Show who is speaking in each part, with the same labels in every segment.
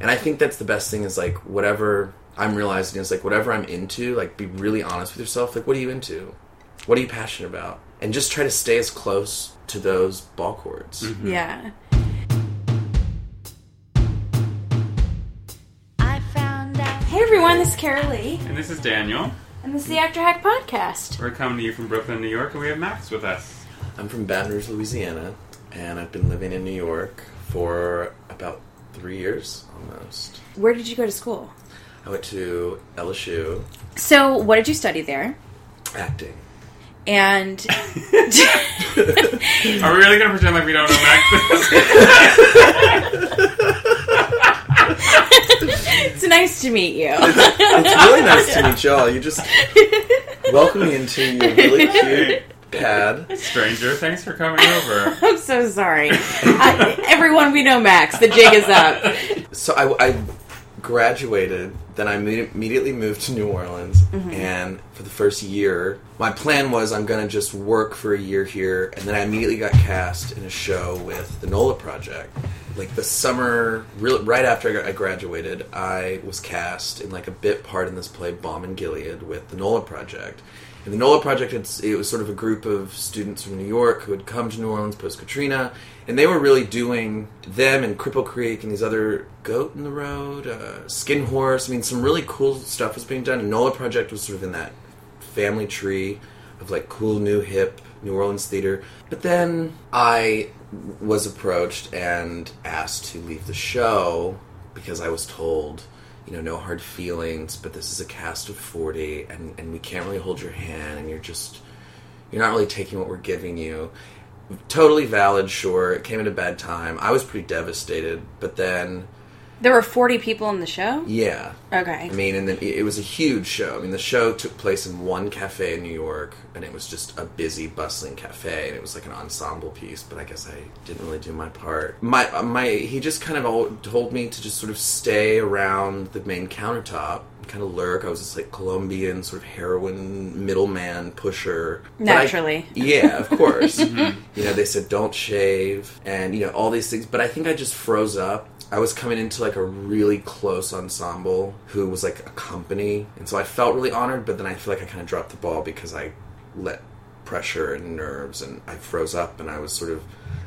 Speaker 1: And I think that's the best thing is like whatever I'm realizing is like whatever I'm into, like be really honest with yourself. Like, what are you into? What are you passionate about? And just try to stay as close to those ball chords. Mm-hmm.
Speaker 2: Yeah.
Speaker 3: I found out.
Speaker 2: Hey everyone, this is Carol Lee,
Speaker 4: And this is Daniel.
Speaker 2: and this is the Actor Hack Podcast.
Speaker 4: We're coming to you from Brooklyn, New York, and we have Max with us.
Speaker 1: I'm from Baton Rouge, Louisiana, and I've been living in New York for about three years almost.
Speaker 2: Where did you go to school?
Speaker 1: I went to LSU
Speaker 2: So, what did you study there?
Speaker 1: acting.
Speaker 2: And
Speaker 4: Are we really going to pretend like we don't know Max?
Speaker 2: it's nice to meet you.
Speaker 1: It's really nice to meet y'all. You just welcome me into your really cute pad.
Speaker 4: Stranger, thanks for coming over.
Speaker 2: I'm so sorry. I, everyone, we know Max. The jig is up.
Speaker 1: So I, I graduated, then I imme- immediately moved to New Orleans, mm-hmm. and for the first year, my plan was I'm going to just work for a year here, and then I immediately got cast in a show with the NOLA Project. Like the summer, real, right after I, I graduated, I was cast in like a bit part in this play, Balm in Gilead, with the NOLA Project. And the NOLA Project, it was sort of a group of students from New York who had come to New Orleans post Katrina, and they were really doing them and Cripple Creek and these other Goat in the Road, uh, Skin Horse. I mean, some really cool stuff was being done. And NOLA Project was sort of in that family tree of like cool, new, hip New Orleans theater. But then I was approached and asked to leave the show because I was told you know, no hard feelings, but this is a cast of 40 and, and we can't really hold your hand and you're just, you're not really taking what we're giving you. Totally valid, sure. It came at a bad time. I was pretty devastated, but then,
Speaker 2: There were 40 people in the show?
Speaker 1: yeah.
Speaker 2: Okay.
Speaker 1: I mean, and then it was a huge show. I mean, the show took place in one cafe in New York, and it was just a busy, bustling cafe, and it was like an ensemble piece. But I guess I didn't really do my part. My uh, my he just kind of all told me to just sort of stay around the main countertop, kind of lurk. I was this like Colombian sort of heroin middleman pusher. But I-
Speaker 2: Naturally.
Speaker 1: yeah, of course. You know, they said don't shave and, you know, all these things. But I think I just froze up. I was coming into like a really close ensemble who was like a company. And so I felt really honored, but then I feel like I kind of dropped the ball because I let pressure and nerves and I froze up and I was sort of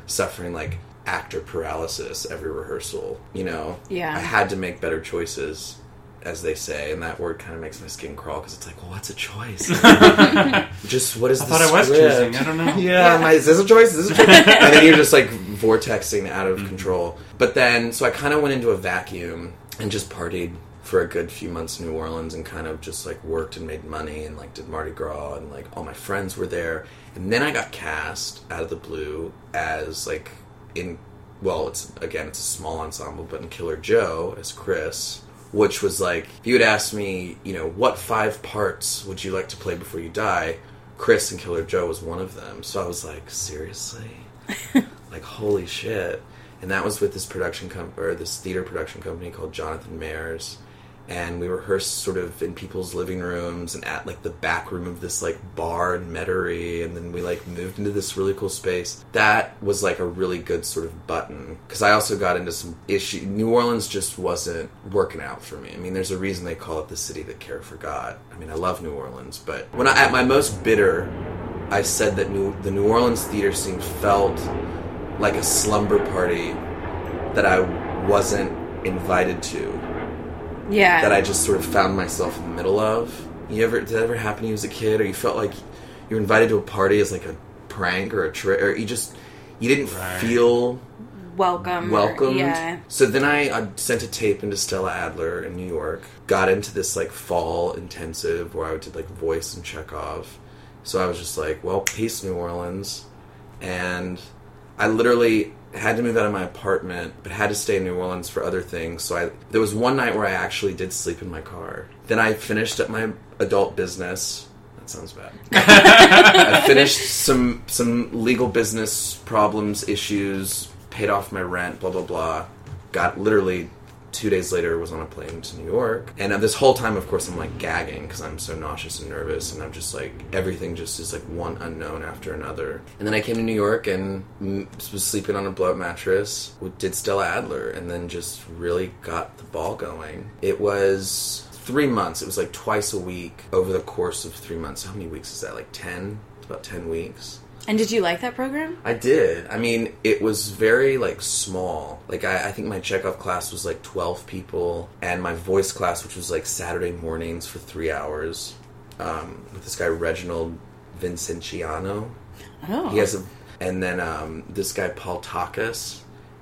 Speaker 1: suffering like actor paralysis every rehearsal. You know?
Speaker 2: Yeah.
Speaker 1: I had to make better choices. As they say, and that word kind of makes my skin crawl because it's like, well, what's a choice? just what is
Speaker 4: I
Speaker 1: the
Speaker 4: thought I was
Speaker 1: script?
Speaker 4: choosing. I don't know.
Speaker 1: Yeah, am I- is this a choice? Is this a choice? and then you're just like vortexing out of mm-hmm. control. But then, so I kind of went into a vacuum and just partied for a good few months in New Orleans and kind of just like worked and made money and like did Mardi Gras and like all my friends were there. And then I got cast out of the blue as like in, well, it's again, it's a small ensemble, but in Killer Joe as Chris. Which was like, if you had asked me, you know, what five parts would you like to play before you die? Chris and Killer Joe was one of them. So I was like, seriously? like, holy shit. And that was with this production company, or this theater production company called Jonathan Mayers. And we rehearsed sort of in people's living rooms and at like the back room of this like bar in Metairie. And then we like moved into this really cool space. That was like a really good sort of button. Because I also got into some issue. New Orleans just wasn't working out for me. I mean, there's a reason they call it the city that care forgot. I mean, I love New Orleans, but when I, at my most bitter, I said that New, the New Orleans theater scene felt like a slumber party that I wasn't invited to,
Speaker 2: Yeah.
Speaker 1: that I just sort of found myself in the middle of. You ever did that ever happen to you as a kid, or you felt like you were invited to a party as like a prank or a trick, or you just you didn't
Speaker 4: Right.
Speaker 1: feel
Speaker 2: welcome.
Speaker 1: welcomed.
Speaker 2: Yeah.
Speaker 1: So then I, I sent a tape into Stella Adler in New York. Got into this like fall intensive where I did like voice and Chekhov. So I was just like, well, peace, New Orleans, and I literally had to move out of my apartment, but had to stay in New Orleans for other things. So I there was one night where I actually did sleep in my car. Then I finished up my adult business. That sounds bad. I finished some some legal business problems, issues, paid off my rent, blah blah blah. Got literally two days later was on a plane to New York. And this whole time, of course, I'm like gagging because I'm so nauseous and nervous, and I'm just like everything just is like one unknown after another. And then I came to New York and was sleeping on a blow up mattress. Did Stella Adler, and then just really got the ball going. It was three months. It was like twice a week over the course of three months. How many weeks is that? Like ten? About ten weeks.
Speaker 2: And did you like that program?
Speaker 1: I did. I mean, it was very like small. Like I, I think my Chekhov class was like twelve people, and my voice class, which was like Saturday mornings for three hours, um, with this guy Reginald Vincentiano.
Speaker 2: Oh.
Speaker 1: He has a, and then um, this guy Paul Takas.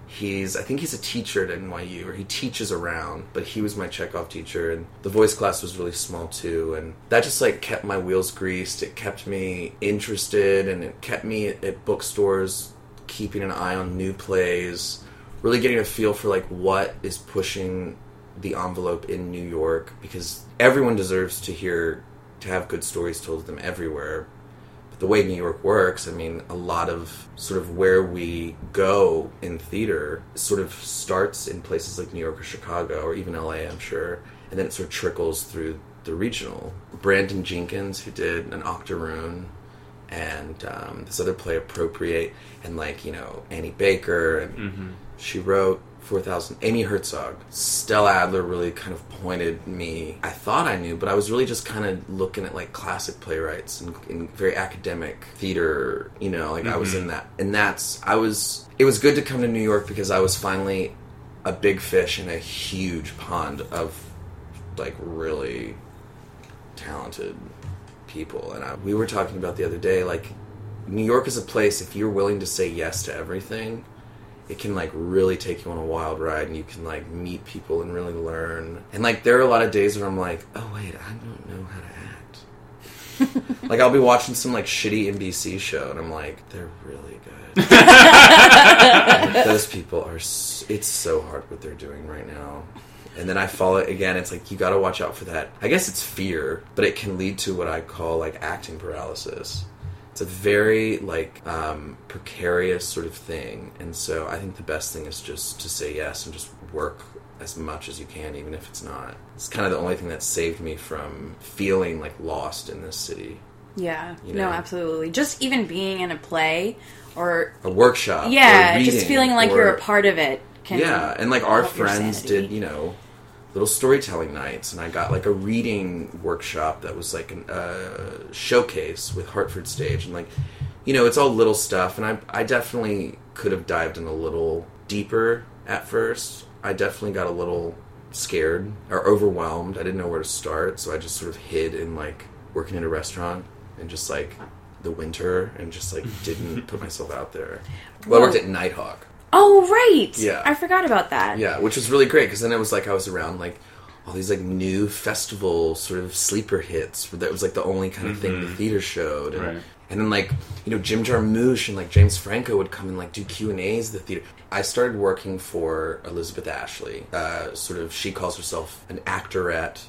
Speaker 1: He's, I think he's a teacher at NYU, or he teaches around. But he was my Chekhov teacher, and the voice class was really small too, and that just like kept my wheels greased. It kept me interested, and it kept me at, bookstores, keeping an eye on new plays, really getting a feel for like what is pushing the envelope in New York, because everyone deserves to hear, to have good stories told to them everywhere the way New York works, I mean, a lot of sort of where we go in theater sort of starts in places like New York or Chicago or even LA, I'm sure, and then it sort of trickles through the regional. Brandon Jenkins, who did an Octoroon, and um, this other play, Appropriate, and like, you know, Annie Baker, and she wrote 4000 amy herzog. Stella adler really kind of pointed me. I thought i knew but i was really just kind of looking at like classic playwrights and, and very academic theater you know like i was in mm-hmm. that and that's i was it was good to come to new york because i was finally a big fish in a huge pond of like really talented people and I, we were talking about the other day like new york is a place if you're willing to say yes to everything it can like really take you on a wild ride and you can like meet people and really learn and like there are a lot of days where i'm like oh wait i don't know how to act like i'll be watching some like shitty nbc show and i'm like they're really good Like, those people are s- it's so hard what they're doing right now and then I follow it again. It's like you got to watch out for that. I guess it's fear, but it can lead to what I call like acting paralysis. It's a very like um, precarious sort of thing, and so I think the best thing is just to say yes and just work as much as you can, even if it's not. It's kind of the only thing that saved me from feeling like lost in this city.
Speaker 2: Yeah.
Speaker 1: You
Speaker 2: No, absolutely. Just even being in a play or
Speaker 1: A workshop, or
Speaker 2: yeah, just feeling like
Speaker 1: or-
Speaker 2: you're a part of it. Can
Speaker 1: yeah and like our friends did you know little storytelling nights and i got like a reading workshop that was like a uh, showcase with hartford stage and like you know it's all little stuff and i, I definitely could have dived in a little deeper at first. I definitely got a little scared or overwhelmed. I didn't know where to start so i just sort of hid in like working in a restaurant and just like the winter and just like didn't put myself out there. Well i worked at Nitehawk
Speaker 2: Oh right.
Speaker 1: Yeah.
Speaker 2: I forgot about that.
Speaker 1: yeah, which was really great because then it was like I was around like all these like new festival sort of sleeper hits. That was like the only kind of thing the theater showed, and,
Speaker 4: Right.
Speaker 1: and then like you know Jim Jarmusch and like James Franco would come and like do Q and A's at the theater. I started working for Elizabeth Ashley. Uh, sort of, she calls herself an actorette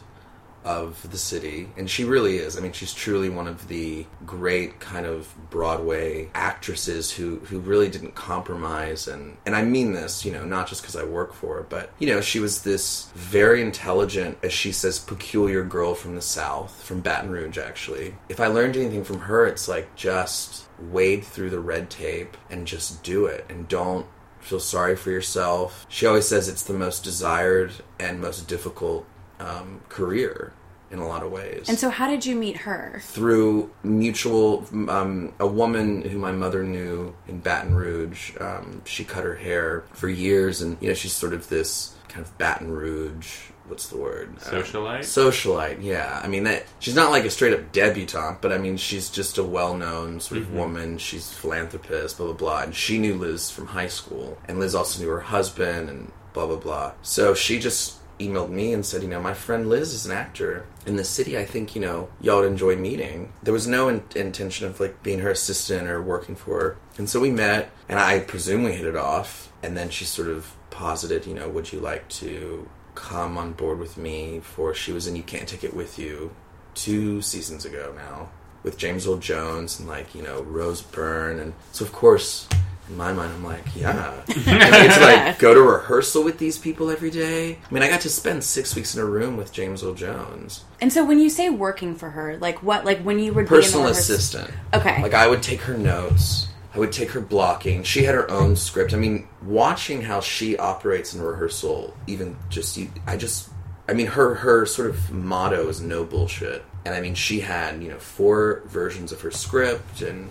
Speaker 1: of the city, and she really is. I mean, she's truly one of the great kind of Broadway actresses who who really didn't compromise, and and I mean this, you know, not just because I work for her, but you know, she was this very intelligent, as she says, peculiar girl from the South, from Baton Rouge, actually. If I learned anything from her, it's like just wade through the red tape and just do it, and don't feel sorry for yourself. She always says it's the most desired and most difficult um, career in a lot of ways.
Speaker 2: And so, how did you meet her?
Speaker 1: through mutual, um, a woman who my mother knew in Baton Rouge, um, she cut her hair for years, and you know she's sort of this kind of Baton Rouge. What's the word? Uh,
Speaker 4: Socialite?
Speaker 1: socialite, yeah. I mean, that she's not like a straight up debutante, but I mean, she's just a well known sort of woman. She's a philanthropist, blah blah blah. And she knew Liz from high school, and Liz also knew her husband, and blah blah blah. So she just emailed me and said, you know, my friend Liz is an actor in the city. I think you know y'all would enjoy meeting. There was no in- intention of like being her assistant or working for her, and so we met, and I presume we hit it off. And then she sort of posited, you know, would you like to come on board with me for she was in You Can't Take It With You two seasons ago now with James Earl Jones and like, you know, Rose Byrne and so of course in my mind, I'm like, yeah. I get to like go to rehearsal with these people every day. I mean, I got to spend six weeks in a room with James Earl Jones,
Speaker 2: And so when you say working for her, like what? Like when you were
Speaker 1: personal assistant.
Speaker 2: Okay.
Speaker 1: Like I would take her notes. I would take her blocking. She had her own script. I mean, watching how she operates in rehearsal, even just you, I just, I mean, her her sort of motto is no bullshit. And I mean, she had you know four versions of her script, and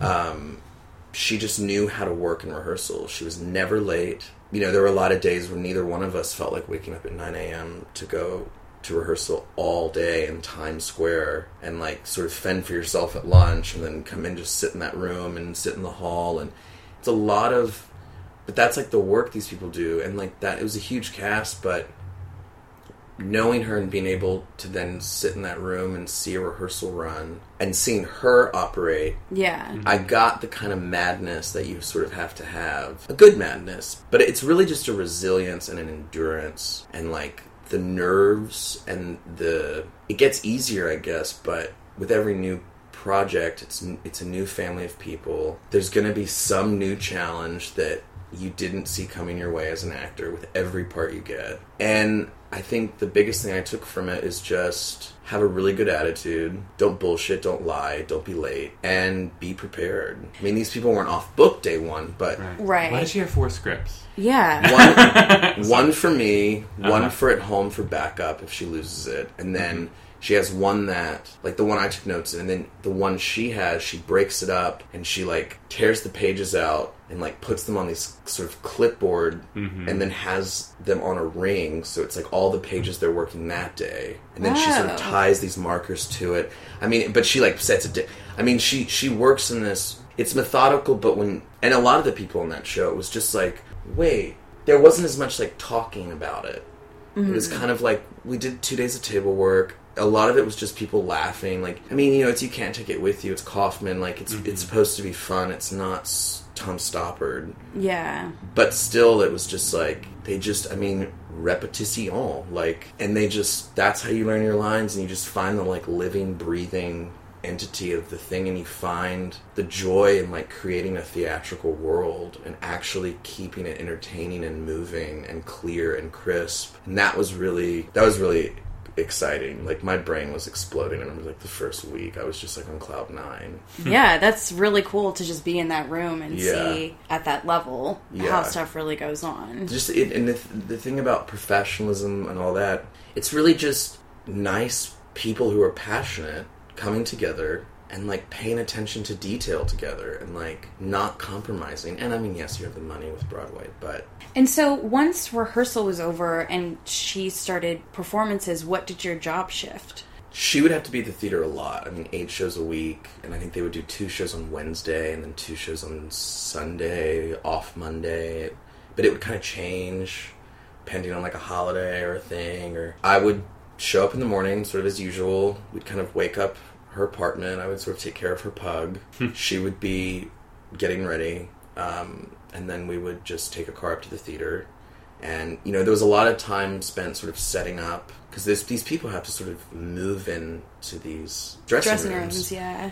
Speaker 1: um, she just knew how to work in rehearsal. She was never late. You know, there were a lot of days when neither one of us felt like waking up at 9 a.m. to go to rehearsal all day in Times Square and like sort of fend for yourself at lunch and then come in just sit in that room and sit in the hall and it's a lot of but that's like the work these people do and like that it was a huge cast but knowing her and being able to then sit in that room and see a rehearsal run and seeing her operate
Speaker 2: Yeah. Mm-hmm.
Speaker 1: I got the kind of madness that you sort of have to have. A good madness. But it's really just a resilience and an endurance and like the nerves and the it gets easier, I guess, but with every new project, it's it's a new family of people. There's going to be some new challenge that you didn't see coming your way as an actor with every part you get. And I think the biggest thing I took from it is just have a really good attitude. Don't bullshit, don't lie, don't be late, and be prepared. I mean, these people weren't off book day one, but
Speaker 2: Right.
Speaker 4: Why did she have four scripts?
Speaker 2: Yeah.
Speaker 1: one one for me, one
Speaker 4: Uh-huh.
Speaker 1: for at home for backup if she loses it, and then she has one that like the one I took notes in, and then the one she has, she breaks it up and she like tears the pages out and like puts them on these sort of clipboard, mm-hmm. and then has them on a ring, so it's like all the pages they're working that day, and then she sort of oh. ties these markers to it. I mean, but she like sets it. Di- I mean, she she works in this. It's methodical, but when and a lot of the people in that show it was just like, wait, there wasn't as much like talking about it. It was mm-hmm. kind of like we did two days of table work. A lot of it was just people laughing. Like, I mean, you know, it's you can't take it with you. It's Kaufman. Like, it's it's mm-hmm. supposed to be fun. It's not Tom Stoppard
Speaker 2: yeah.
Speaker 1: but still it was just like they just i mean repetition like and they just that's how you learn your lines and you just find the like living breathing entity of the thing and you find the joy in like creating a theatrical world and actually keeping it entertaining and moving and clear and crisp and that was really that was really exciting like my brain was exploding and it was like the first week i was just like on cloud nine
Speaker 2: Yeah, that's really cool to just be in that room and
Speaker 1: Yeah.
Speaker 2: see at that level
Speaker 1: Yeah.
Speaker 2: how stuff really goes on.
Speaker 1: just it, and the, the thing about professionalism and all that it's really just nice people who are passionate coming together and like paying attention to detail together and like not compromising. And i mean yes you have the money with broadway but
Speaker 2: And so once rehearsal was over and she started performances, what did your job shift?
Speaker 1: she would have to be at the theater a lot. I mean eight shows a week and i think they would do two shows on wednesday and then two shows on sunday off monday. But it would kind of change depending on like a holiday or a thing or i would show up in the morning sort of as usual. We'd kind of wake up her apartment i would sort of take care of her pug. She would be getting ready um, and then we would just take a car up to the theater. And you know there was a lot of time spent sort of setting up because these people have to sort of move in to these dressing,
Speaker 2: Dressing
Speaker 1: rooms.
Speaker 2: rooms, yeah.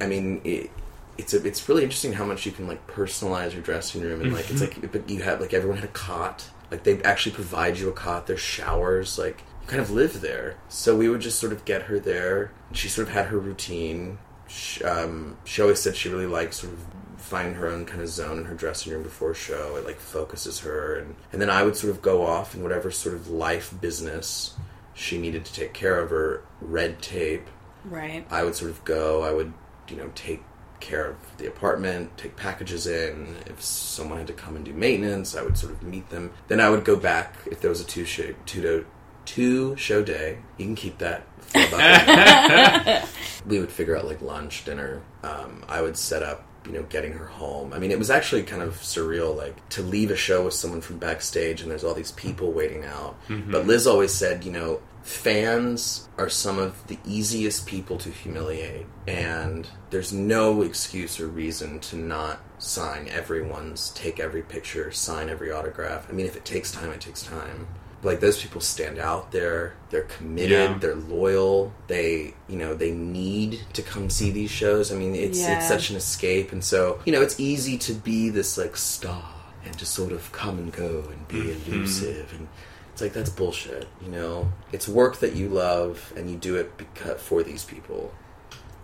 Speaker 1: I mean, it, it's a, it's really interesting how much you can like personalize your dressing room and like it's like but you have like everyone had a cot. Like they actually provide you a cot. There's showers like you kind of live there so we would just sort of get her there she sort of had her routine she, um, she always said she really liked sort of finding her own kind of zone in her dressing room before a show it like focuses her and and then I would sort of go off in whatever sort of life business she needed to take care of her red tape
Speaker 2: Right.
Speaker 1: I would sort of go. I would, you know, take care of the apartment, take packages in. If someone had to come and do maintenance, I would sort of meet them. Then I would go back if there was a two show two do, two show day. You can keep that. we would figure out like lunch, dinner. Um, I would set up. You know, getting her home. I mean, it was actually kind of surreal, like to leave a show with someone from backstage and there's all these people waiting out. But Liz always said, you know, fans are some of the easiest people to humiliate and there's no excuse or reason to not sign everyone's take every picture sign every autograph i mean if it takes time it takes time like those people stand out. They're they're committed
Speaker 4: Yeah.
Speaker 1: they're loyal. They you know they need to come see these shows. I mean it's
Speaker 2: Yeah.
Speaker 1: it's such an escape. And so you know it's easy to be this like star and just sort of come and go and be
Speaker 4: Mhm.
Speaker 1: elusive. And it's like that's bullshit you know? It's work that you love and you do it because for these people.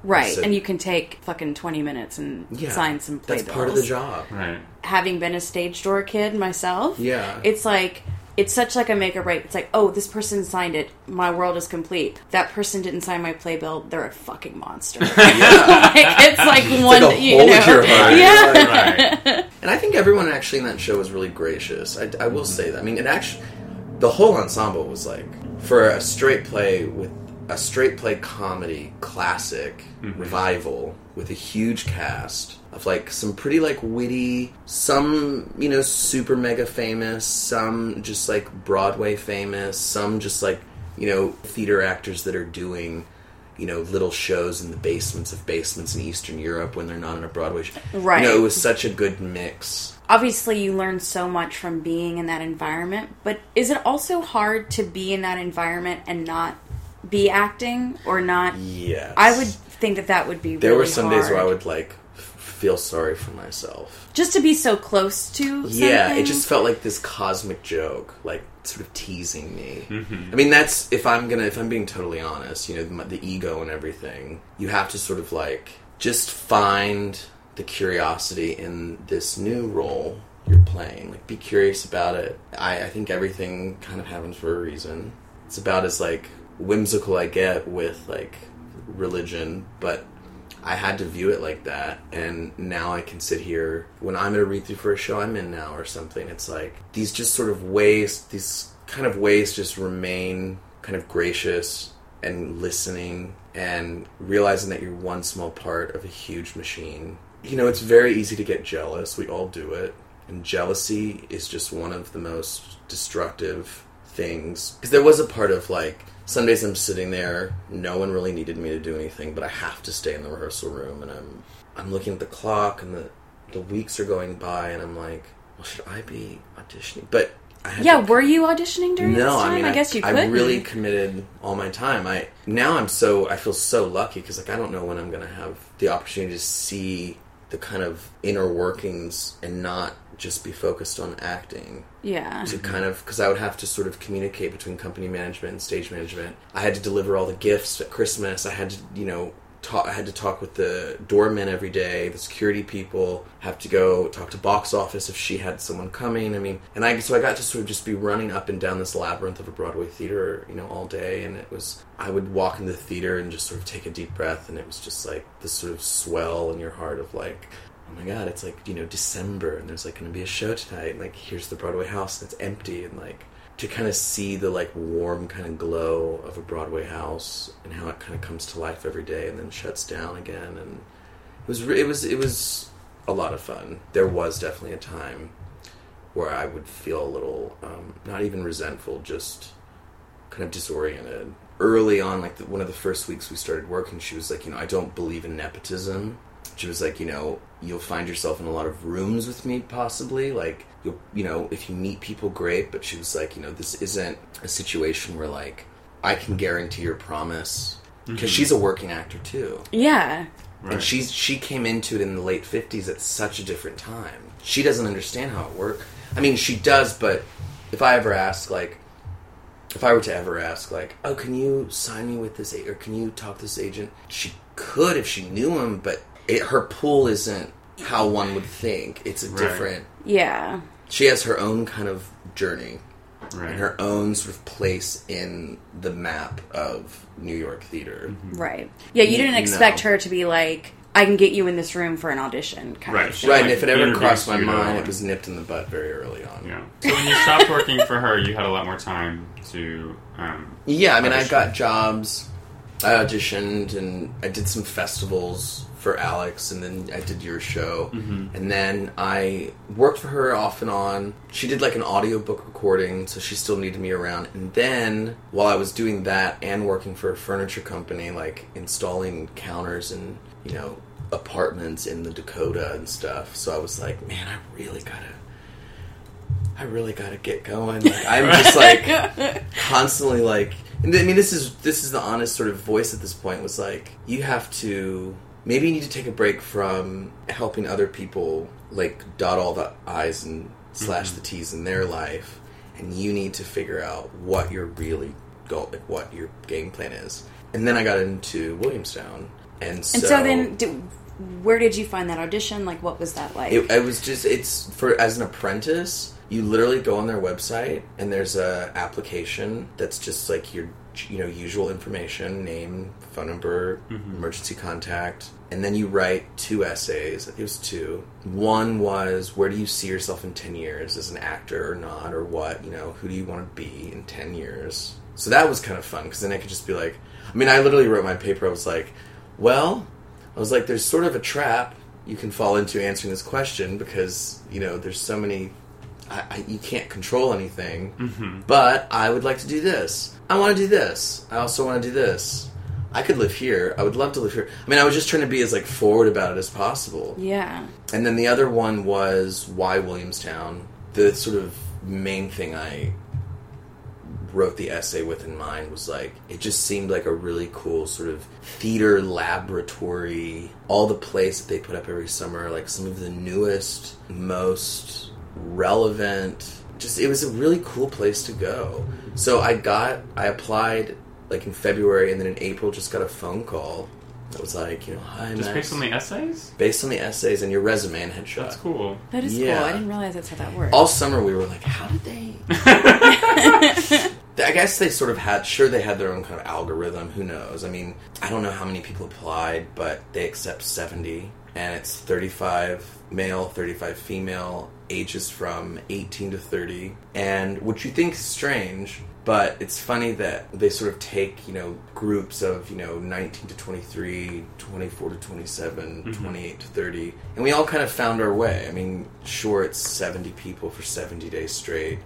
Speaker 2: Right,
Speaker 1: So-
Speaker 2: and you can take fucking twenty minutes and
Speaker 1: yeah.
Speaker 2: sign some
Speaker 1: that's
Speaker 2: playbills.
Speaker 1: part of the job.
Speaker 4: Right.
Speaker 2: Having been a stage door kid myself,
Speaker 1: yeah.
Speaker 2: it's like it's such like a make or break. It's like, oh, this person signed it. My world is complete. That person didn't sign my playbill. They're a fucking monster. like, it's like one,
Speaker 1: like a
Speaker 2: you
Speaker 1: hole
Speaker 2: know,
Speaker 1: your heart.
Speaker 2: yeah.
Speaker 4: Right.
Speaker 1: And I think everyone actually in that show was really gracious. I, I will say that. I mean, it actually, the whole ensemble was like, for a straight play with a straight play comedy classic mm-hmm. revival with a huge cast of like some pretty like witty, some, you know, super mega famous, some just like Broadway famous, some just like, you know, theater actors that are doing you know, little shows in the basements of basements in Eastern Europe when they're not on a Broadway show.
Speaker 2: Right.
Speaker 1: You know, it was such a good mix.
Speaker 2: Obviously, you learn so much from being in that environment. But is it also hard to be in that environment and not be acting or not?
Speaker 1: Yes.
Speaker 2: I would think that that would be.
Speaker 1: There
Speaker 2: really
Speaker 1: were some days where I would like feel sorry for myself.
Speaker 2: just to be so close to.
Speaker 1: Yeah,
Speaker 2: something.
Speaker 1: it just felt like this cosmic joke, like sort of teasing me.
Speaker 4: Mhm.
Speaker 1: I mean, that's if I'm gonna, if I'm being totally honest, you know, the, the ego and everything. You have to sort of like just find the curiosity in this new role you're playing. Like, be curious about it. I, I think everything kind of happens for a reason. It's about as like whimsical I get with like religion, but I had to view it like that, and now I can sit here when I'm at a read through for a show I'm in now or something. It's like these just sort of ways, these kind of ways, just remain kind of gracious and listening and realizing that you're one small part of a huge machine. You know, it's very easy to get jealous. We all do it, and jealousy is just one of the most destructive things. Because there was a part of like some days I'm sitting there, no one really needed me to do anything, but I have to stay in the rehearsal room, and I'm I'm looking at the clock, and the the weeks are going by, and I'm like, well, should I be auditioning? But I had
Speaker 2: Yeah,
Speaker 1: to-
Speaker 2: were you auditioning during
Speaker 1: no? I mean,
Speaker 2: I guess you could.
Speaker 1: I really committed all my time. I now I'm so I feel so lucky because like I don't know when I'm gonna have the opportunity to see the kind of inner workings and not just be focused on acting
Speaker 2: Yeah.
Speaker 1: to kind of because I would have to sort of communicate between company management and stage management. I had to deliver all the gifts at Christmas. I had to, you know, talk. I had to talk with the doormen every day, the security people. Have to go talk to box office if she had someone coming. I mean, and I so I got to sort of just be running up and down this labyrinth of a Broadway theater, you know, all day. And it was I would walk into the theater and just sort of take a deep breath, and it was just like this sort of swell in your heart of like oh my god, it's like, you know, December and there's like to be a show tonight. And like, here's the Broadway house and it's empty. And like, to kind of see the like warm kind of glow of a Broadway house and how it kind of comes to life every day and then shuts down again. And it was, it was, it was a lot of fun. There was definitely a time where I would feel a little, um, not even resentful, just kind of disoriented. Early on, like the, one of the first weeks we started working, she was like, you know, I don't believe in nepotism. She was like, you know, you'll find yourself in a lot of rooms with me, possibly. Like, you'll, you know, if you meet people, great. But she was like, you know, this isn't a situation where like I can guarantee your promise because
Speaker 4: Mhm.
Speaker 1: she's a working actor too.
Speaker 2: Yeah.
Speaker 4: Right.
Speaker 1: And she's she came into it in the late fifties at such a different time. She doesn't understand how it works. I mean, she does, but if I ever ask, like, if I were to ever ask, like, oh, can you sign me with this, a- or can you talk to this agent? She could if she knew him, but it, her pool isn't how one would think. It's a
Speaker 4: Right.
Speaker 1: different.
Speaker 2: Yeah.
Speaker 1: She has her own kind of journey
Speaker 4: right.
Speaker 1: and her own sort of place in the map of New York theater.
Speaker 2: Right. Yeah, you didn't expect
Speaker 1: no.
Speaker 2: her to be like, I can get you in this room for an audition kind
Speaker 4: Right.
Speaker 2: of thing.
Speaker 1: Right,
Speaker 4: Like,
Speaker 1: and if it ever crossed my mind, it was nipped in the butt very early on.
Speaker 4: Yeah. So when you stopped working for her, you had a lot more time to. Um,
Speaker 1: Yeah, I mean, I
Speaker 4: Audition.
Speaker 1: got jobs. I auditioned and I did some festivals for Alex, and then I did your show.
Speaker 4: Mhm.
Speaker 1: And then I worked for her off and on. She did like an audiobook recording, so she still needed me around. And then while I was doing that and working for a furniture company, like installing counters and, you know, apartments in the Dakota and stuff. So I was like, man, I really gotta I really got to get going. Like, I'm just like constantly like. And I mean, this is this is the honest sort of voice at this point. Was like you have to maybe you need to take a break from helping other people like dot all the i's and slash mm-hmm. the t's in their life, and you need to figure out what your really goal, like what your game plan is. And then I got into Williamstown, and so,
Speaker 2: And so then, do, where did you find that audition? Like, what was that like?
Speaker 1: It, it was just it's for as an apprentice. You literally go on their website and there's a application that's just like your you know usual information, name, phone number, mm-hmm. emergency contact, and then you write two essays. I it was two. One was where do you see yourself in ten years as an actor or not or what you know who do you want to be in ten years. So that was kind of fun because then I could just be like, I mean, I literally wrote my paper. I was like, well, I was like, there's sort of a trap you can fall into answering this question because you know there's so many. I, I, you can't control anything, mm-hmm. but I would like to do this. I want to do this. I also want to do this. I could live here. I would love to live here. I mean, I was just trying to be as like forward about it as possible.
Speaker 2: yeah.
Speaker 1: And then the other one was why Williamstown. The sort of main thing I wrote the essay with in mind was like it just seemed like a really cool sort of theater laboratory. All the plays that they put up every summer, like some of the newest, most relevant. Just it was a really cool place to go. So I got I applied like in February, and then in April just got a phone call. That was like, you know, hi,
Speaker 4: Just
Speaker 1: Max.
Speaker 4: based on the essays?
Speaker 1: Based on the essays and your resume and headshot.
Speaker 4: That's cool.
Speaker 2: That is
Speaker 1: Yeah.
Speaker 2: cool. I didn't realize that's how that works.
Speaker 1: All summer we were like, how did they? I guess they sort of had. Sure, they had their own kind of algorithm. Who knows? I mean, I don't know how many people applied, but they accept seventy, and it's thirty-five male, thirty-five female, ages from eighteen to thirty, and what you think is strange. But it's funny that they sort of take, you know, groups of, you know, 19 to 23, 24 to 27, mm-hmm. 28 to 30, and we all kind of found our way. I mean, sure, it's 70 people for 70 days straight,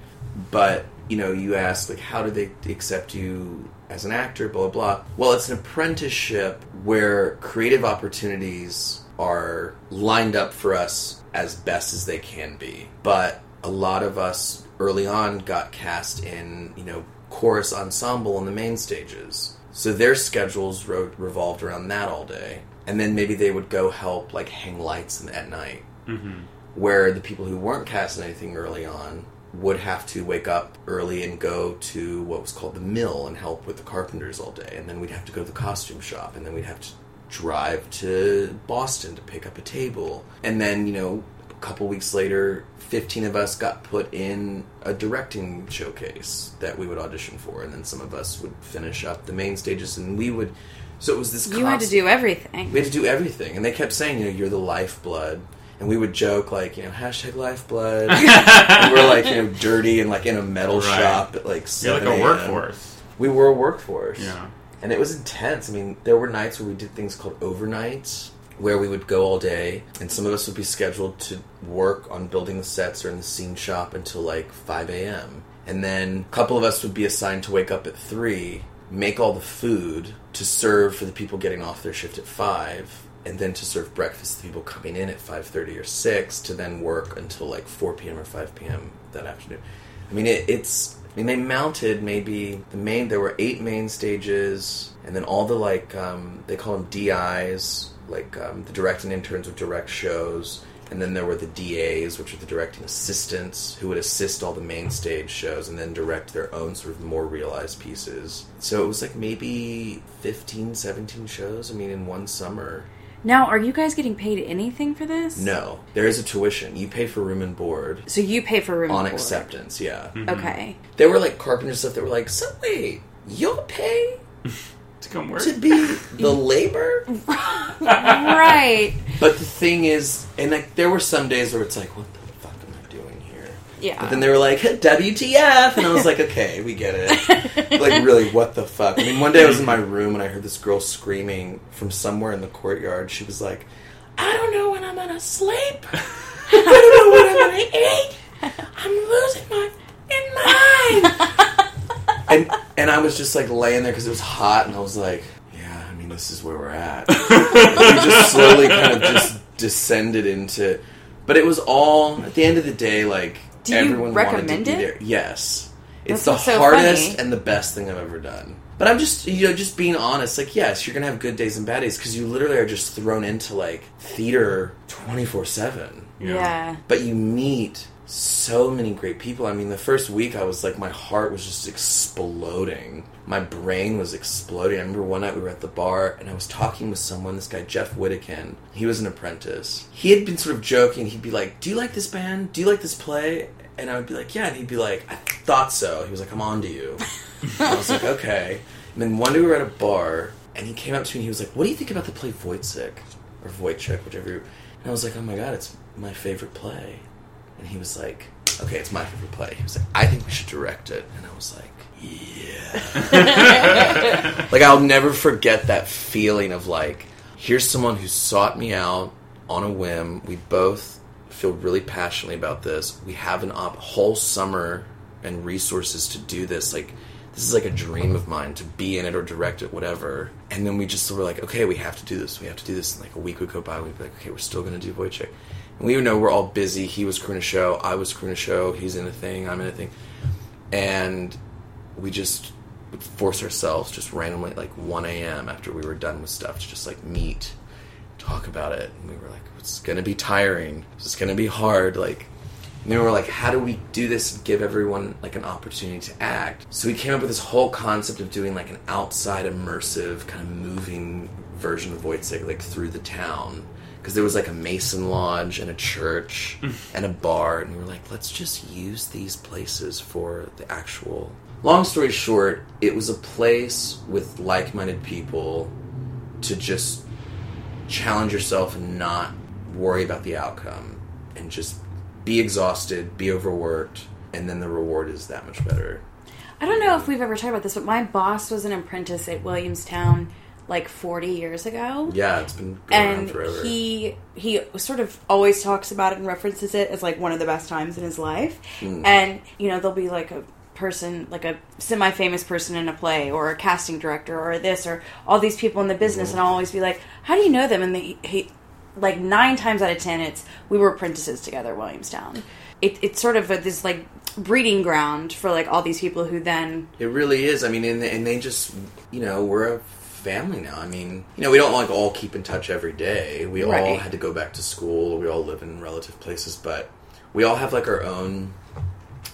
Speaker 1: but, you know, you ask, like, how do they accept you as an actor, blah, blah, blah. Well, it's an apprenticeship where creative opportunities are lined up for us as best as they can be. But a lot of us early on got cast in, you know, chorus ensemble on the main stages. So their schedules ro- revolved around that all day. And then maybe they would go help, like, hang lights in- at night.
Speaker 4: Mm-hmm.
Speaker 1: Where the people who weren't cast in anything early on would have to wake up early and go to what was called the mill and help with the carpenters all day. And then we'd have to go to the costume shop. And then we'd have to drive to Boston to pick up a table. And then, you know, a couple weeks later, 15 of us got put in a directing showcase that we would audition for. And then some of us would finish up the main stages and we would. So it was this
Speaker 2: you had to do everything.
Speaker 1: we had to do everything, and they kept saying, you know, you're the lifeblood, and we would joke like, you know, hashtag lifeblood. and we're like, you know, dirty and like in a metal
Speaker 4: Right.
Speaker 1: shop at like
Speaker 4: You're like a workforce.
Speaker 1: We were a workforce,
Speaker 4: Yeah.
Speaker 1: And it was intense. I mean, there were nights where we did things called overnights, where we would go all day, and some of us would be scheduled to work on building the sets or in the scene shop until like 5 a.m. And then a couple of us would be assigned to wake up at 3, make all the food to serve for the people getting off their shift at 5, and then to serve breakfast to people coming in at 5.30 or 6 to then work until like 4 p.m. or 5 p.m. that afternoon. I mean, it, it's. I mean, they mounted maybe the main. There were eight main stages, and then all the like um, they call them DIs, like um, the directing interns would direct shows, and then there were the DAs, which are the directing assistants, who would assist all the main stage shows and then direct their own sort of more realized pieces. So it was like maybe 15, 17 shows. I mean, in one summer.
Speaker 2: Now, are you guys getting paid anything for this?
Speaker 1: No, there is a tuition. You pay for room and board
Speaker 2: So you pay for room
Speaker 1: on
Speaker 2: and board.
Speaker 1: acceptance. Yeah. Mm-hmm.
Speaker 2: Okay.
Speaker 1: There were like carpenter stuff that were like, so wait, you'll pay
Speaker 4: To come work.
Speaker 1: to be the labor?
Speaker 2: right.
Speaker 1: But the thing is, and like there were some days where it's like, what the fuck am I doing here?
Speaker 2: Yeah.
Speaker 1: But then they were like, WTF? And I was like, okay, we get it. like, really, what the fuck? I mean, one day I was in my room and I heard this girl screaming from somewhere in the courtyard. She was like, I don't know when I'm gonna sleep. I don't know what I'm gonna eat. I'm losing my in mind. and and I was just like laying there because it was hot, and I was like, yeah, I mean, this is where we're at. we just slowly kind of just descended into. But it was all at the end of the day, like
Speaker 2: Do you
Speaker 1: everyone wanted
Speaker 2: recommend it?
Speaker 1: there. Yes, it's
Speaker 2: That's
Speaker 1: the
Speaker 2: so
Speaker 1: hardest
Speaker 2: funny.
Speaker 1: and the best thing I've ever done. But I'm just you know just being honest. Like yes, you're gonna have good days and bad days because you literally are just thrown into like theater twenty four seven.
Speaker 2: Yeah.
Speaker 1: But you meet so many great people. I mean, the first week I was like, my heart was just exploding. My brain was exploding. I remember one night we were at the bar and I was talking with someone, this guy, Jeff Whittakin. He was an apprentice. He had been sort of joking. He'd be like, Do you like this band? Do you like this play? And I would be like, Yeah. And he'd be like, I thought so. He was like, I'm on to you. I was like, Okay. And then one day we were at a bar and he came up to me and he was like, What do you think about the play Woyzeck? Or Woyzeck, whichever. you- And I was like, Oh my God, it's my favorite play. And he was like, okay, it's my favorite play. He was like, I think we should direct it. And I was like, yeah. like, I'll never forget that feeling of like, here's someone who sought me out on a whim. We both feel really passionately about this. We have an op- whole summer and resources to do this. Like, this is like a dream of mine to be in it or direct it, whatever. And then we just were like, okay, we have to do this. We have to do this. And like a week would go by, we'd be like, okay, we're still going to do Woyzeck. And we would know we're all busy. He was crewing a show. I was crewing a show. He's in a thing. I'm in a thing. And we just would force ourselves just randomly at like 1 a.m. after we were done with stuff to just like meet, talk about it. And we were like, it's going to be tiring. It's going to be hard. Like, and then we were like, how do we do this and give everyone like an opportunity to act? So we came up with this whole concept of doing like an outside immersive kind of moving version of Woyzeck like through the town. Because there was like a Mason Lodge and a church mm. and a bar, and we were like, let's just use these places for the actual. Long story short, it was a place with like minded people to just challenge yourself and not worry about the outcome and just be exhausted, be overworked, and then the reward is that much better.
Speaker 2: I don't know if we've ever talked about this, but my boss was an apprentice at Williamstown like 40 years ago.
Speaker 1: Yeah, it's been going on
Speaker 2: and
Speaker 1: forever.
Speaker 2: he he sort of always talks about it and references it as like one of the best times in his life.
Speaker 1: Hmm.
Speaker 2: And you know, there'll be like a person, like a semi-famous person in a play, or a casting director, or this, or all these people in the business,
Speaker 1: Hmm.
Speaker 2: and I'll always be like, "How do you know them?" And they, he, like nine times out of ten, it's we were apprentices together, at Williamstown. It, it's sort of a, this like breeding ground for like all these people who then
Speaker 1: It really is. I mean, and, and they just, you know, we're a family now. I mean, you know, we don't like all keep in touch every day. We all had to go back to school. We all live in relative places, but we all have like our own.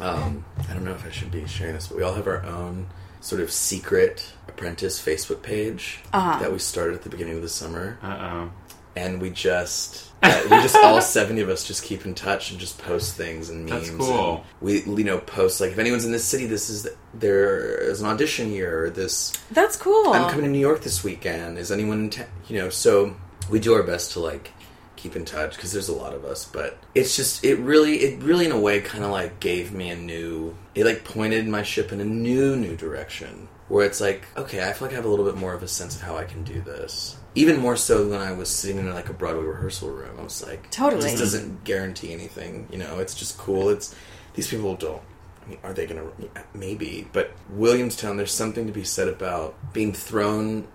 Speaker 1: Um, I don't know if I should be sharing this, but we all have our own sort of secret apprentice Facebook page
Speaker 2: Uh-huh.
Speaker 1: that we started at the beginning of the summer,
Speaker 4: Uh oh.
Speaker 1: And we just. yeah, we just all seventy of us just keep in touch and just post things and memes.
Speaker 4: That's cool.
Speaker 1: and we you know post like if anyone's in this city, this is there is an audition here. Or this
Speaker 2: that's cool.
Speaker 1: I'm coming to New York this weekend. Is anyone in ta- you know? So we do our best to like keep in touch because there's a lot of us. But it's just it really it really in a way kind of like gave me a new. It like pointed my ship in a new new direction where it's like okay, I feel like I have a little bit more of a sense of how I can do this. Even more so than I was sitting in like a Broadway rehearsal room. I was like,
Speaker 2: Totally.
Speaker 1: This doesn't guarantee anything. You know, it's just cool. It's these people don't. I mean, are they going to? Maybe, but Williamstown. There's something to be said about being thrown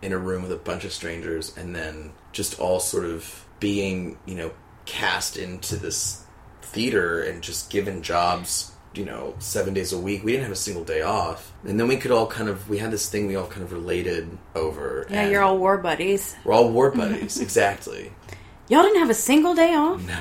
Speaker 1: in a room with a bunch of strangers and then just all sort of being, you know, cast into this theater and just given jobs. You know, seven days a week. We didn't have a single day off, and then we could all kind of. We had this thing we all kind of related over.
Speaker 2: yeah,
Speaker 1: and
Speaker 2: you're all war buddies.
Speaker 1: We're all war buddies. exactly.
Speaker 2: Y'all didn't have a single day off.
Speaker 1: No.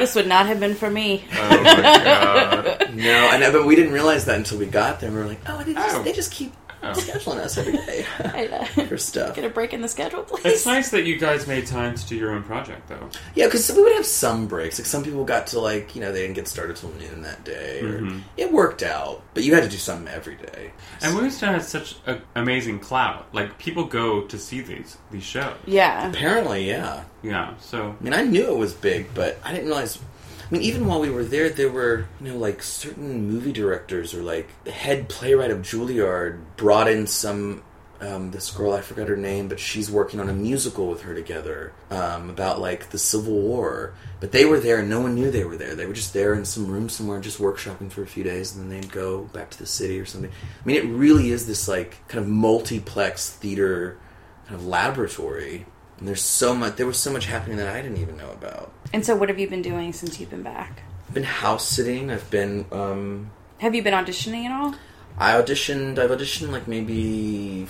Speaker 2: this would not have been for me.
Speaker 4: Oh my god.
Speaker 1: No, I know, but we didn't realize that until we got there. We were like, oh, they just,
Speaker 4: Oh.
Speaker 1: they just keep
Speaker 4: Oh.
Speaker 1: scheduling us every day
Speaker 2: I, uh,
Speaker 1: for stuff.
Speaker 2: Get a break in the schedule, please.
Speaker 4: It's nice that you guys made time to do your own project, though.
Speaker 1: Yeah, because we would have some breaks. Like some people got to like, you know, they didn't get started till noon that day. Or,
Speaker 4: Mhm.
Speaker 1: It worked out, but you had to do something every day.
Speaker 4: And Williamstown has such an amazing clout. Like people go to see these these shows.
Speaker 2: Yeah.
Speaker 1: Apparently, yeah.
Speaker 4: Yeah. So
Speaker 1: I mean, I knew it was big, but I didn't realize. I mean, even while we were there, there were you know like certain movie directors or like the head playwright of Juilliard brought in some. Um, this girl, I forgot her name, but she's working on a musical with her together um, about like the Civil War. But they were there, and no one knew they were there. They were just there in some room somewhere, just workshopping for a few days, and then they'd go back to the city or something. I mean, it really is this like kind of multiplex theater kind of laboratory. And there's so much. There was so much happening that I didn't even know about.
Speaker 2: And so, what have you been doing since you've been back?
Speaker 1: I've been house sitting. I've been. Um,
Speaker 2: Have you been auditioning at all?
Speaker 1: I auditioned. I've auditioned like maybe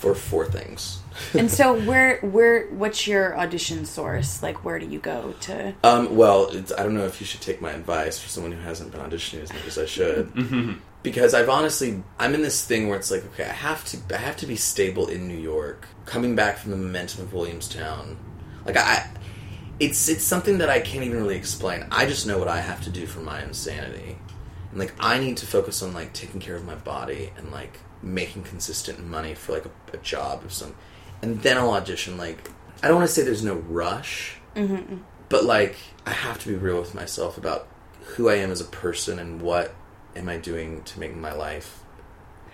Speaker 1: for four things.
Speaker 2: And so, where, where, what's your audition source? Like, where do you go to?
Speaker 1: Um, well, it's, I don't know if you should take my advice for someone who hasn't been auditioning as much as I should, because I've honestly I'm in this thing where it's like, okay, I have to I have to be stable in New York, coming back from the momentum of Williamstown. Like I, it's it's something that I can't even really explain. I just know what I have to do for my insanity, and like I need to focus on like taking care of my body and like making consistent money for like a, a job or some, and then I'll audition. Like I don't want to say there's no rush mm-hmm. but like I have to be real with myself about who I am as a person and what am I doing to make my life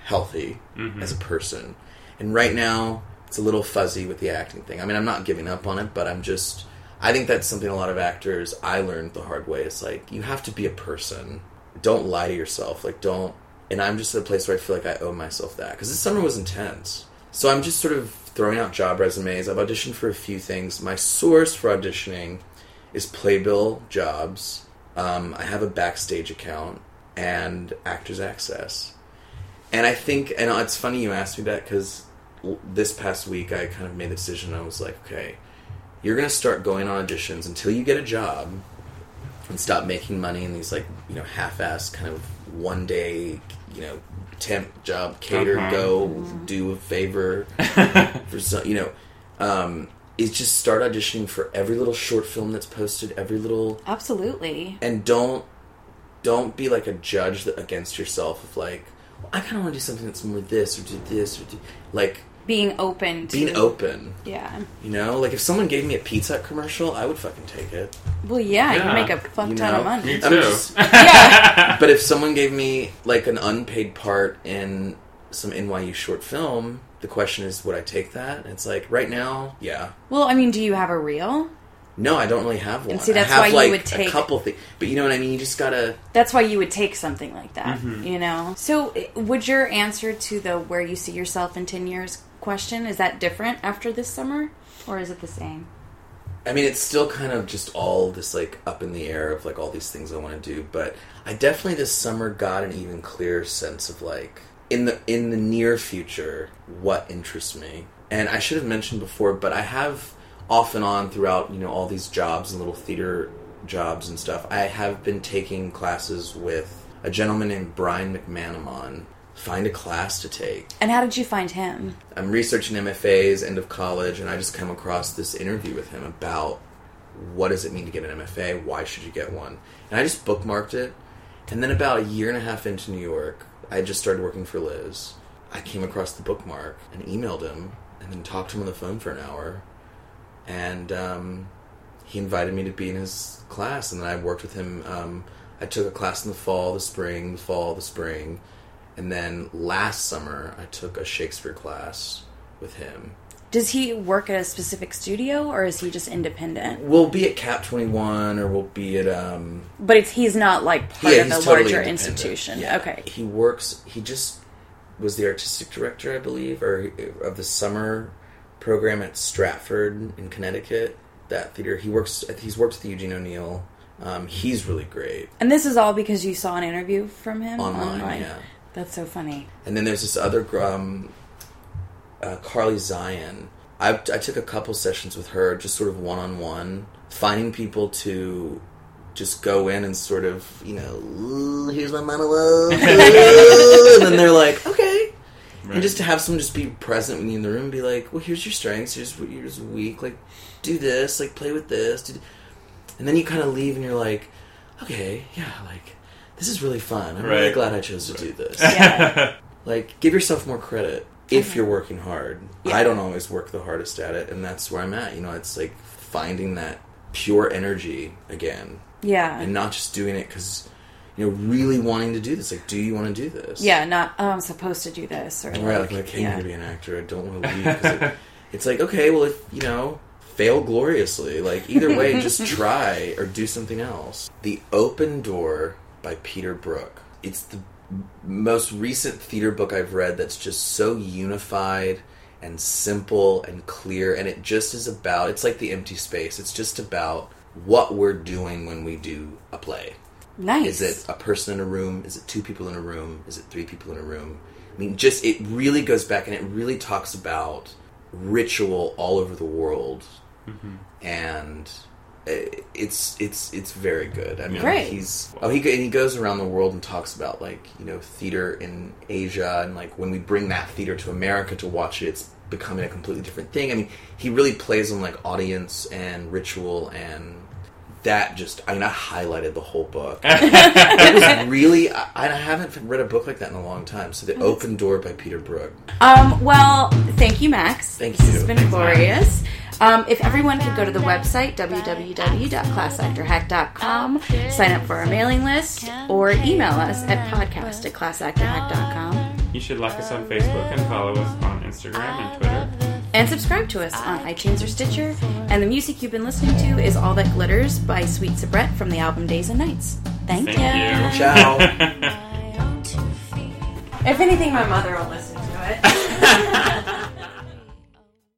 Speaker 1: healthy as a person. And right now it's a little fuzzy with the acting thing. I mean, I'm not giving up on it, but I'm just I think that's something a lot of actors I learned the hard way. It's like you have to be a person. Don't lie to yourself. Like don't and I'm just at a place where I feel like I owe myself that because this summer was intense. So I'm just sort of throwing out job resumes. I've auditioned for a few things. My source for auditioning is Playbill Jobs. Um, I have a backstage account and Actors Access. And I think, and it's funny you asked me that because this past week I kind of made the decision. I was like, okay, you're going to start going on auditions until you get a job and stop making money in these like you know half-ass kind of one day you know temp job cater
Speaker 4: Uh-huh.
Speaker 1: go do a favor for some you know um is just start auditioning for every little short film that's posted every little
Speaker 2: Absolutely.
Speaker 1: and don't don't be like a judge that, against yourself of like well, i kind of want to do something that's more this or do this or do like
Speaker 2: Being open to
Speaker 1: being open
Speaker 2: Yeah.
Speaker 1: you know like if someone gave me a pizza commercial i would fucking take it
Speaker 2: Well, yeah,
Speaker 4: Yeah.
Speaker 2: you make a fuck
Speaker 1: You
Speaker 2: ton
Speaker 1: know?
Speaker 2: of money.
Speaker 4: Me too.
Speaker 1: just-
Speaker 2: yeah.
Speaker 1: but if someone gave me like an unpaid part in some NYU short film, the question is, would I take that? And it's like right now, yeah.
Speaker 2: Well, I mean, do you have a reel?
Speaker 1: No, I don't really have one.
Speaker 2: see, that's
Speaker 1: I have
Speaker 2: why you
Speaker 1: like
Speaker 2: would take-
Speaker 1: a couple things, but you know what I mean. You just gotta.
Speaker 2: That's why you would take something like that,
Speaker 1: Mm-hmm.
Speaker 2: you know? So, would your answer to the where you see yourself in 10 years question, is that different after this summer? Or is it the same?
Speaker 1: I mean, it's still kind of just all this like up in the air of like all these things I want to do. But I definitely this summer got an even clearer sense of like in the in the near future what interests me. And I should have mentioned before, but I have off and on throughout you know all these jobs and little theater jobs and stuff. I have been taking classes with a gentleman named Brian McManamon. Find a class to take.
Speaker 2: And how did you find him?
Speaker 1: I'm researching MFAs, end of college, and I just come across this interview with him about what does it mean to get an MFA? Why should you get one? And I just bookmarked it. And then about a year and a half into New York, I just started working for Liz. I came across the bookmark and emailed him, and then talked to him on the phone for an hour. And um, he invited me to be in his class, and then I worked with him. Um, I took a class in the fall, the spring, the fall, the spring, and then last summer I took a Shakespeare class with him.
Speaker 2: Does he work at a specific studio or is he just independent?
Speaker 1: We'll be at Cap Twenty One, or we'll be at um.
Speaker 2: But it's he's not like part
Speaker 1: yeah,
Speaker 2: of a
Speaker 1: totally
Speaker 2: larger institution.
Speaker 1: Yeah.
Speaker 2: Okay.
Speaker 1: He works. He just was the artistic director, I believe, or of the summer program at Stratford in Connecticut. That theater. He works. He's worked with Eugene O'Neill. Um, he's really great
Speaker 2: And this is all because you saw an interview from him
Speaker 1: online. Yeah.
Speaker 2: That's so funny.
Speaker 1: And then there's this other um, uh, Carly Zion. I, I took a couple sessions with her, just sort of one on one, finding people to just go in and sort of, you know, here's my monologue, and then they're like, okay. And just to have someone just be present when you in the room and be like, well, here's your strengths, here's what you're weak, like, do this, like, play with this. Do th-" And then you kind of leave and you're like, okay, yeah, like, this is really fun. I'm really glad I chose to do this
Speaker 2: Yeah.
Speaker 1: like give yourself more credit if mm-hmm. you're working hard
Speaker 2: Yeah.
Speaker 1: i don't always work the hardest at it and that's where i'm at you know it's like finding that pure energy again
Speaker 2: yeah.
Speaker 1: and not just doing it because you know really wanting to do this like do you want to do this
Speaker 2: yeah, not oh I'm supposed to do this or
Speaker 1: right
Speaker 2: like,
Speaker 1: like i came
Speaker 2: yeah.
Speaker 1: here to be an actor i don't want to leave it, it's like okay well if you know fail gloriously like either way just try or do something else the open door by peter brook it's the most recent theater book I've read that's just so unified and simple and clear, and it just is about it's like the empty space. It's just about what we're doing when we do a play.
Speaker 2: Nice.
Speaker 1: Is it a person in a room? Is it two people in a room? Is it three people in a room? I mean, just it really goes back and it really talks about ritual all over the world, and uh, it's it's it's very good. I mean,
Speaker 2: Great.
Speaker 1: he's oh he and he goes around the world and talks about like you know theater in Asia and like when we bring that theater to America to watch it, it's becoming a completely different thing. I mean, he really plays on like audience and ritual and that just I mean I highlighted the whole book. it was really I, I haven't read a book like that in a long time. So the Open Door by Peter Brook.
Speaker 2: Um, well, thank you, Max.
Speaker 1: Thank
Speaker 2: This
Speaker 1: you.
Speaker 2: has been
Speaker 4: Thanks,
Speaker 2: glorious. Um, if everyone could go to the website, www.classactorhack.com, sign up for our mailing list, or email us at podcast at classactorhack.com,
Speaker 4: You should like us on Facebook and follow us on Instagram and Twitter.
Speaker 2: And subscribe to us on iTunes or Stitcher. And the music you've been listening to is All That Glitters by Sweet Soubrette from the album Days and Nights. Thank,
Speaker 4: Thank
Speaker 2: you.
Speaker 4: you.
Speaker 1: Ciao.
Speaker 2: If anything, my mother will listen to it.